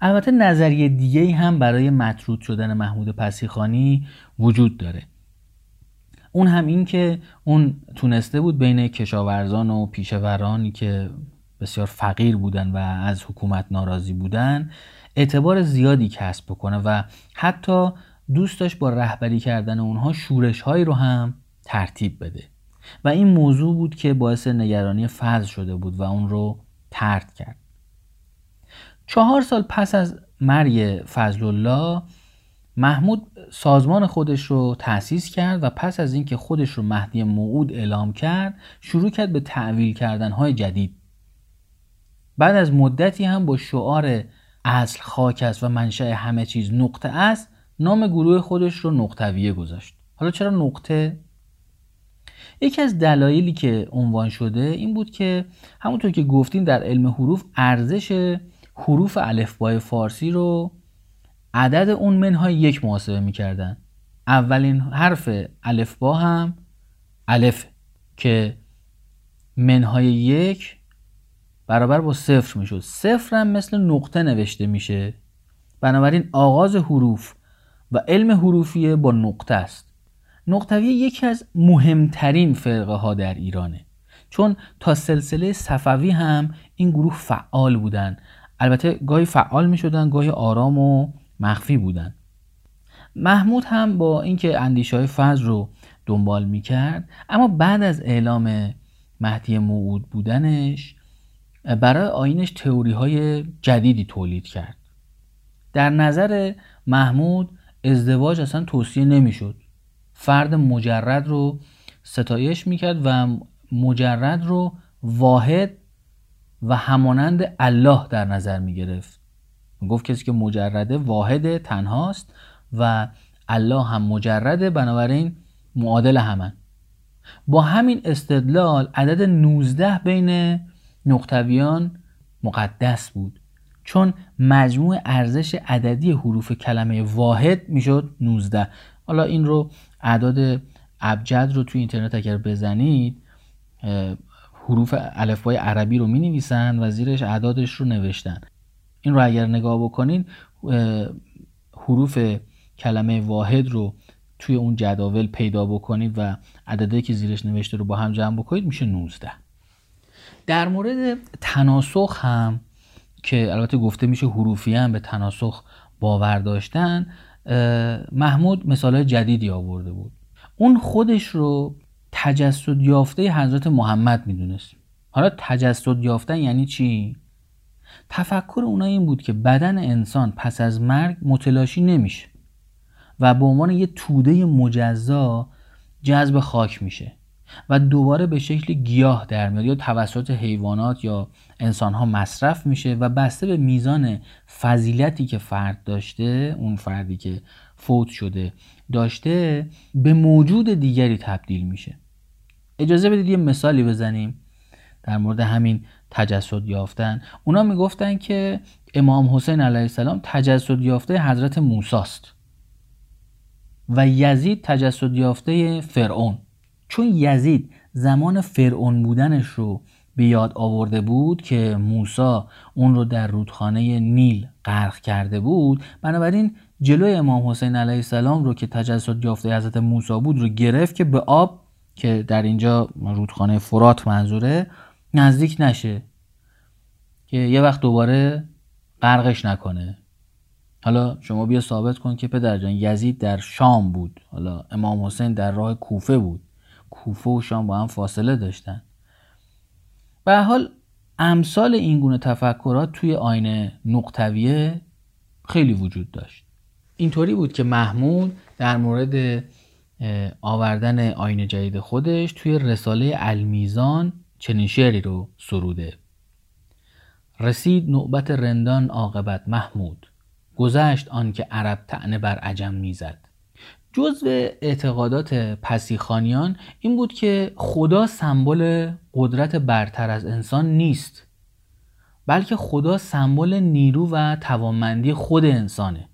البته نظریه دیگه هم برای مطرود شدن محمود پسیخانی وجود داره. اون هم این که اون تونسته بود بین کشاورزان و پیشورانی که بسیار فقیر بودن و از حکومت ناراضی بودن اعتبار زیادی کسب بکنه و حتی دوست داشت با رهبری کردن اونها شورش هایی رو هم ترتیب بده. و این موضوع بود که باعث نگرانی فضل شده بود و اون رو ترد کرد. چهار سال پس از مرگ فضل الله محمود سازمان خودش رو تأسیس کرد و پس از اینکه خودش رو مهدی موعود اعلام کرد شروع کرد به تعویل کردن های جدید. بعد از مدتی هم با شعار اصل خاک است و منشأ همه چیز نقطه است نام گروه خودش رو نقطویه گذاشت. حالا چرا نقطه؟ یکی از دلایلی که عنوان شده این بود که همونطور که گفتیم در علم حروف ارزش حروف الفبای فارسی رو عدد اون منهای یک محاسبه می‌کردن. اولین حرف الفبا هم الف که منهای یک برابر با صفر می‌شد. صفر هم مثل نقطه نوشته میشه. بنابراین آغاز حروف و علم حروفیه با نقطه است. نقطویه یکی از مهمترین فرقه ها در ایرانه. چون تا سلسله صفوی هم این گروه فعال بودن. البته گاهی فعال می شدن گاهی آرام و مخفی بودن. محمود هم با اینکه اندیشه های فضل رو دنبال می کرد اما بعد از اعلام مهدی موعود بودنش برای آینش تئوری های جدیدی تولید کرد. در نظر محمود ازدواج اصلا توصیه نمی‌شد. فرد مجرد رو ستایش می‌کرد و مجرد رو واحد و همانند الله در نظر می‌گرفت. گفت کسی که مجرده واحد تنهاست و الله هم مجرده بنابراین معادل همن. با همین استدلال عدد 19 بین نقطویان مقدس بود. چون مجموع ارزش عددی حروف کلمه واحد می‌شد 19 حالا این رو اعداد ابجد رو توی اینترنت اگر بزنید حروف الفبای عربی رو می نویسن و زیرش اعدادش رو نوشتن. این رو اگر نگاه بکنید حروف کلمه واحد رو توی اون جداول پیدا بکنید و عددی که زیرش نوشته رو با هم جمع بکنید میشه 19 در مورد تناسخ هم که البته گفته میشه حروفی هم به تناسخ باور داشتن محمود مثال جدیدی آورده بود. اون خودش رو تجسد یافته حضرت محمد می‌دونست حالا تجسد یافتن یعنی چی؟ تفکر اونا این بود که بدن انسان پس از مرگ متلاشی نمیشه و به عنوان یه توده مجزا جذب خاک میشه. و دوباره به شکل گیاه در میاد یا توسط حیوانات یا انسانها مصرف میشه و بسته به میزان فضیلتی که فرد داشته اون فردی که فوت شده داشته به موجود دیگری تبدیل میشه. اجازه بدید یه مثالی بزنیم در مورد همین تجسد یافتن. اونا می‌گفتن که امام حسین علیه السلام تجسد یافته حضرت موساست و یزید تجسد یافته فرعون. چون یزید زمان فرعون بودنش رو به یاد آورده بود که موسا اون رو در رودخانه نیل غرق کرده بود بنابراین جلوی امام حسین علیه السلام رو که تجسد یافته حضرت موسی بود رو گرفت که به آب که در اینجا رودخانه فرات منظوره نزدیک نشه که یه وقت دوباره غرقش نکنه. حالا شما بیا ثابت کن که پدر جان یزید در شام بود. حالا امام حسین در راه کوفه بود. کوفه و شام با هم فاصله داشتن. به حال امثال این گونه تفکرات توی آینه نقطویه خیلی وجود داشت. اینطوری بود که محمود در مورد آوردن آینه جدید خودش توی رساله المیزان چنین شعری رو سروده. رسید نوبت رندان عاقبت محمود. گذشت آن که عرب تعنه بر عجم می‌زد. جزو اعتقادات پسیخانیان این بود که خدا سمبل قدرت برتر از انسان نیست بلکه خدا سمبل نیرو و توانمندی خود انسانه.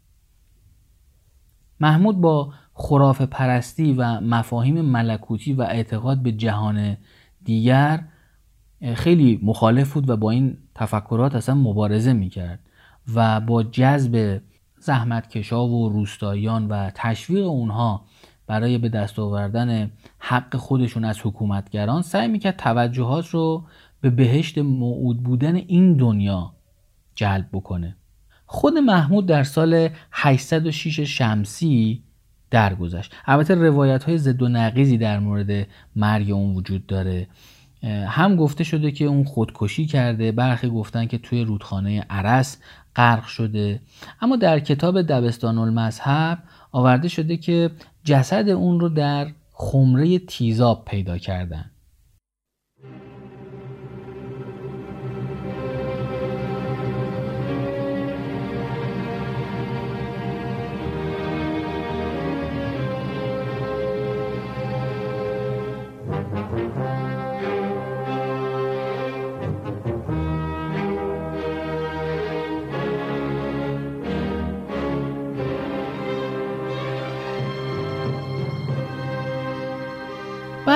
محمود با خراف پرستی و مفاهیم ملکوتی و اعتقاد به جهان دیگر خیلی مخالف بود و با این تفکرات اصلا مبارزه می‌کرد و با جذب زحمتکشا و روستاییان و تشویق اونها برای به دست آوردن حق خودشون از حکومتگران سعی می‌کرد توجهات رو به بهشت موعود بودن این دنیا جلب بکنه. خود محمود در سال 806 شمسی درگذشت. البته روایت های ضد و نقیزی در مورد مرگ اون وجود داره. هم گفته شده که اون خودکشی کرده برخی گفتن که توی رودخانه عرس غرق شده. اما در کتاب دبستان المذهب آورده شده که جسد اون رو در خمره تیزاب پیدا کردن.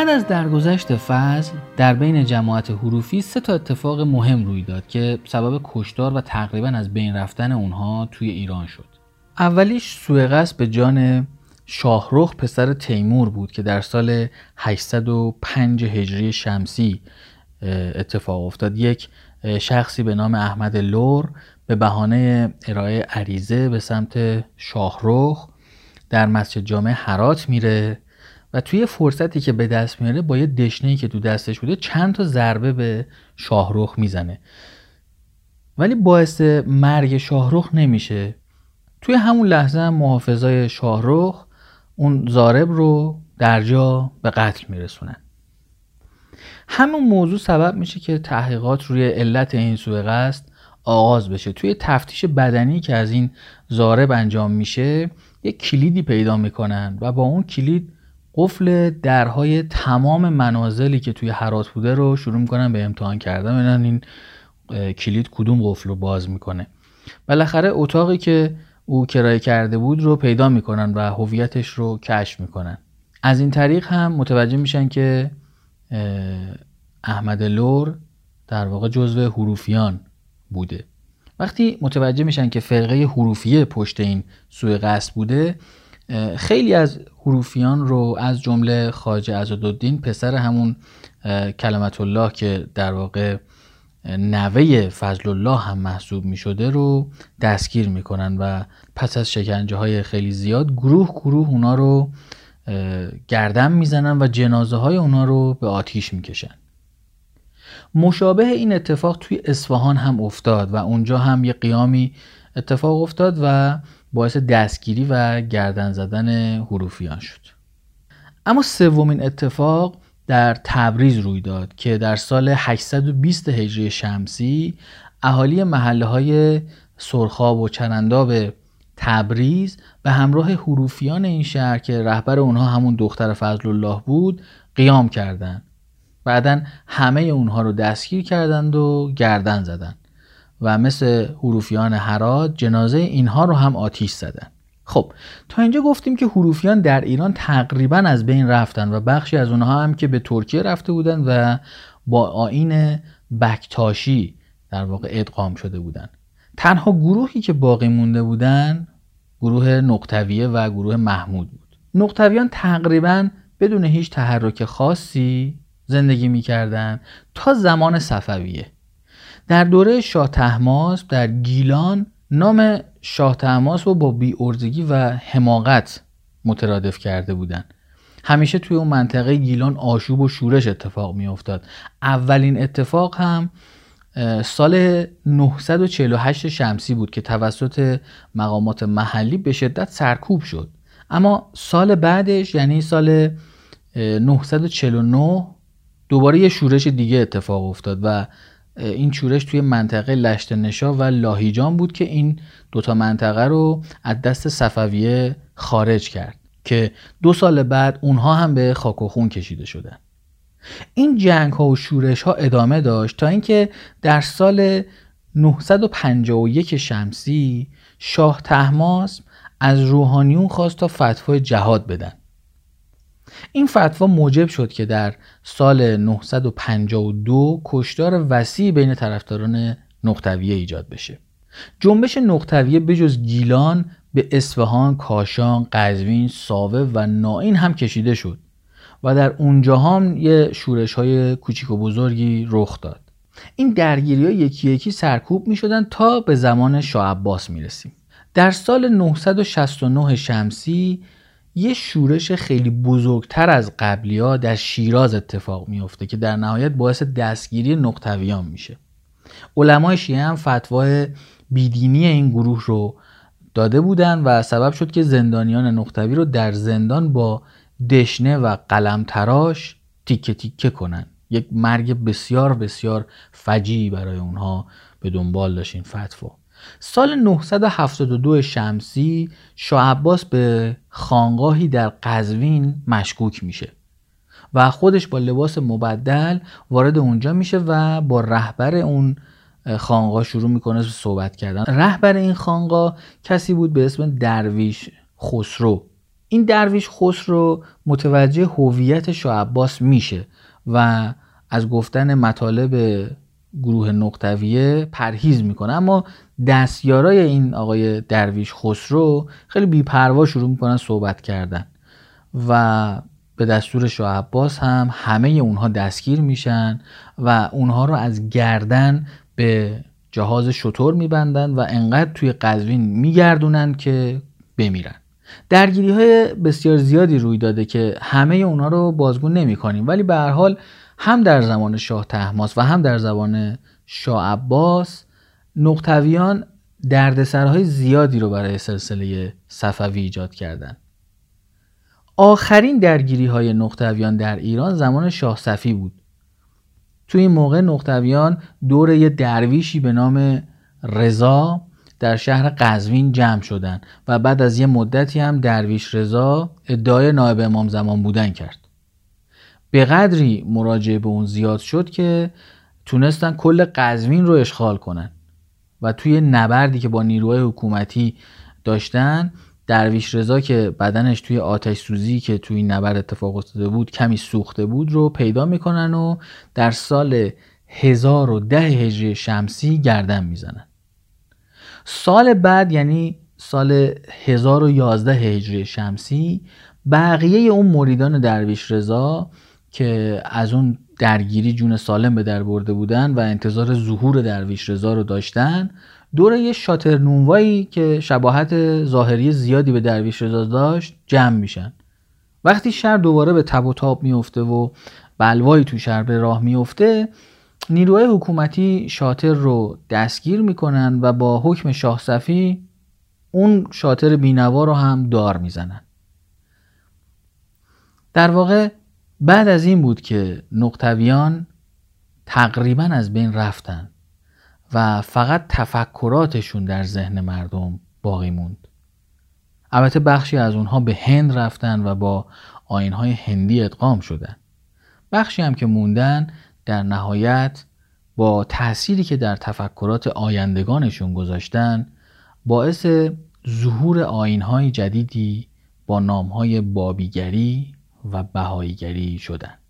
بعد از درگذشت فضل در بین جماعت حروفی سه تا اتفاق مهم روی داد که سبب کشتار و تقریبا از بین رفتن اونها توی ایران شد. اولیش سوء به جان شاهرخ پسر تیمور بود که در سال 805 هجری شمسی اتفاق افتاد. یک شخصی به نام احمد لور به بهانه ارائه عریضه به سمت شاهرخ در مسجد جامع حرات میره. و توی فرصتی که به دست میاره با یه دشنه که تو دستش بوده چند تا ضربه به شاهرخ می‌زنه. ولی باعث مرگ شاهرخ نمیشه. توی همون لحظه هم محافظای شاهرخ اون زارب رو در جا به قتل میرسونن. همون موضوع سبب میشه که تحقیقات روی علت این سوء قصد آغاز بشه. توی تفتیش بدنی که از این زارب انجام میشه یک کلیدی پیدا می‌کنن و با اون کلید قفل درهای تمام منازلی که توی حرات بوده رو شروع می‌کنن به امتحان کردن. ببینن این کلید کدوم قفل رو باز می‌کنه. بالاخره اتاقی که او کرایه کرده بود رو پیدا می‌کنن و هویتش رو کشف می‌کنن. از این طریق هم متوجه میشن که احمد لور در واقع جزو حروفیان بوده. وقتی متوجه میشن که فرقه حروفیه پشت این سوء قصد بوده خیلی از حروفیان رو از جمله خواجه عزادالدین پسر همون کلمت الله که در واقع نوه فضل الله هم محسوب می شده رو دستگیر می‌کنن و پس از شکنجه های خیلی زیاد گروه گروه اونا رو گردن می‌زنن و جنازه های اونا رو به آتیش می‌کشن. مشابه این اتفاق توی اصفهان هم افتاد و اونجا هم یه قیامی اتفاق افتاد و باعث دستگیری و گردن زدن حروفیان شد اما سومین اتفاق در تبریز روی داد که در سال 820 هجری شمسی اهالی محله های سرخاب و چرنداب تبریز به همراه حروفیان این شهر که رهبر اونها همون دختر فضل الله بود قیام کردند. بعدا همه اونها رو دستگیر کردند و گردن زدند و مثل حروفیان هرات جنازه اینها رو هم آتیش زدند. خب تا اینجا گفتیم که حروفیان در ایران تقریبا از بین رفتن و بخشی از اونها هم که به ترکیه رفته بودن و با آین بکتاشی در واقع ادغام شده بودن. تنها گروهی که باقی مونده بودن گروه نقطویه و گروه محمود بود. نقطویان تقریبا بدون هیچ تحرک خاصی زندگی می‌کردن تا زمان صفویه. در دوره شاه تحماس در گیلان نام شاه تحماس رو با ارزگی و حماقت مترادف کرده بودن. همیشه توی اون منطقه گیلان آشوب و شورش اتفاق می افتاد اولین اتفاق هم سال 948 شمسی بود که توسط مقامات محلی به شدت سرکوب شد. اما سال بعدش یعنی سال 949 دوباره یه شورش دیگه اتفاق افتاد و این شورش توی منطقه لشت نشا و لاهیجان بود که این دوتا منطقه رو از دست صفویه خارج کرد که دو سال بعد اونها هم به خاک و خون کشیده شدن. این جنگ ها و شورش ها ادامه داشت تا اینکه در سال 951 شمسی شاه تحماس از روحانیون خواست تا فتوای جهاد بدن. این فتوا موجب شد که در سال 952 کشتار وسیع بین طرفداران نقطویه ایجاد بشه. جنبش نقطویه بجز گیلان به اصفهان، کاشان، قزوین، ساوه و نائین هم کشیده شد و در اونجا هم یه شورش های کوچیک و بزرگی رخ داد. این درگیری ها یکی یکی سرکوب می شدن تا به زمان شاه عباس می رسیم در سال 969 شمسی یه شورش خیلی بزرگتر از قبلی ها در شیراز اتفاق میفته که در نهایت باعث دستگیری نقطویان میشه. علمای شیعه هم فتوای بیدینی این گروه رو داده بودن و سبب شد که زندانیان نقطوی رو در زندان با دشنه و قلم تراش تیکه تیکه کنن. یک مرگ بسیار بسیار فجی برای اونها به دنبال داشت این فتوا. سال 972 شمسی شاه عباس به خانقاهی در قزوین مشکوک میشه و خودش با لباس مبدل وارد اونجا میشه و با رهبر اون خانقاه شروع می‌کنه صحبت کردن. رهبر این خانقاه کسی بود به اسم درویش خسرو. این درویش خسرو متوجه هویت شاه عباس میشه و از گفتن مطالب گروه نقطویه پرهیز می‌کنه. اما دستیارای این آقای درویش خسرو خیلی بیپروا شروع می‌کنن صحبت کردن و به دستور شاه عباس هم همه اونها دستگیر میشن و اونها رو از گردن به جهاز شطور میبندن و انقدر توی قزوین میگردونن که بمیرن. درگیری های بسیار زیادی روی داده که همه اونها رو بازگو نمی کنیم ولی به هر حال هم در زمان شاه تحماس و هم در زمان شاه عباس نقطویان دردسرهای زیادی رو برای سلسله صفوی ایجاد کردند. آخرین درگیری های نقطویان در ایران زمان شاه صفی بود. توی این موقع نقطویان دور یه درویشی به نام رضا در شهر قزوین جمع شدن و بعد از یه مدتی هم درویش رضا ادعای نایب امام زمان بودن کرد. به قدری مراجعه به اون زیاد شد که تونستن کل قزوین رو اشغال کنن و توی نبردی که با نیروهای حکومتی داشتن درویش رضا که بدنش توی آتش سوزی که توی نبرد اتفاق افتاده بود کمی سوخته بود رو پیدا می‌کنن و در سال 1010 هجری شمسی گردن می‌زنن. سال بعد یعنی سال 1011 هجری شمسی بقیه اون مریدان درویش رضا که از اون درگیری جون سالم به در برده بودن و انتظار ظهور درویش رضا رو داشتن دور یه شاتر نونوایی که شباهت ظاهری زیادی به درویش رضا داشت جمع میشن. وقتی شهر دوباره به تب و تاب میفته و بلوایی تو شهر به راه میفته نیروهای حکومتی شاتر رو دستگیر می‌کنن و با حکم شاه صفی اون شاتر بینوا رو هم دار می‌زنن. در واقع بعد از این بود که نقطویان تقریبا از بین رفتن و فقط تفکراتشون در ذهن مردم باقی موند. البته بخشی از اونها به هند رفتن و با آینهای هندی ادغام شدن. بخشی هم که موندن در نهایت با تأثیری که در تفکرات آیندگانشون گذاشتن باعث ظهور آینهای جدیدی با نامهای بابیگری و بهاییگری شدن.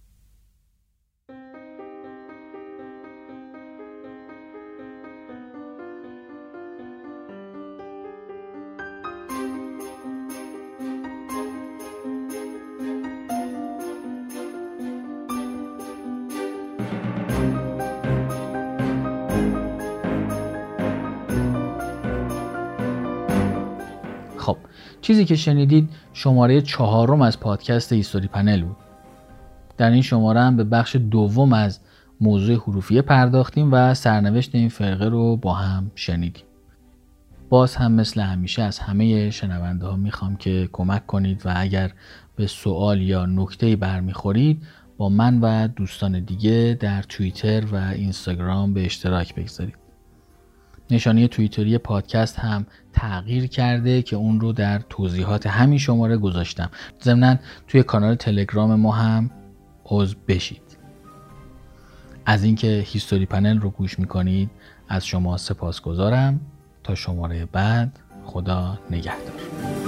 چیزی که شنیدید شماره چهارم از پادکست هیستوری پنل بود. در این شماره هم به بخش دوم از موضوع حروفیه پرداختیم و سرنوشت این فرقه رو با هم شنیدیم. باز هم مثل همیشه از همه شنونده ها می‌خوام که کمک کنید و اگر به سوال یا نکته برمیخورید با من و دوستان دیگه در توییتر و اینستاگرام به اشتراک بگذارید. نشانی توییتری پادکست هم تغییر کرده که اون رو در توضیحات همین شماره گذاشتم. ضمنا توی کانال تلگرام ما هم عضو بشید. از اینکه هیستوری پنل رو گوش می‌کنید از شما سپاسگزارم. تا شماره بعد خدا نگهدار.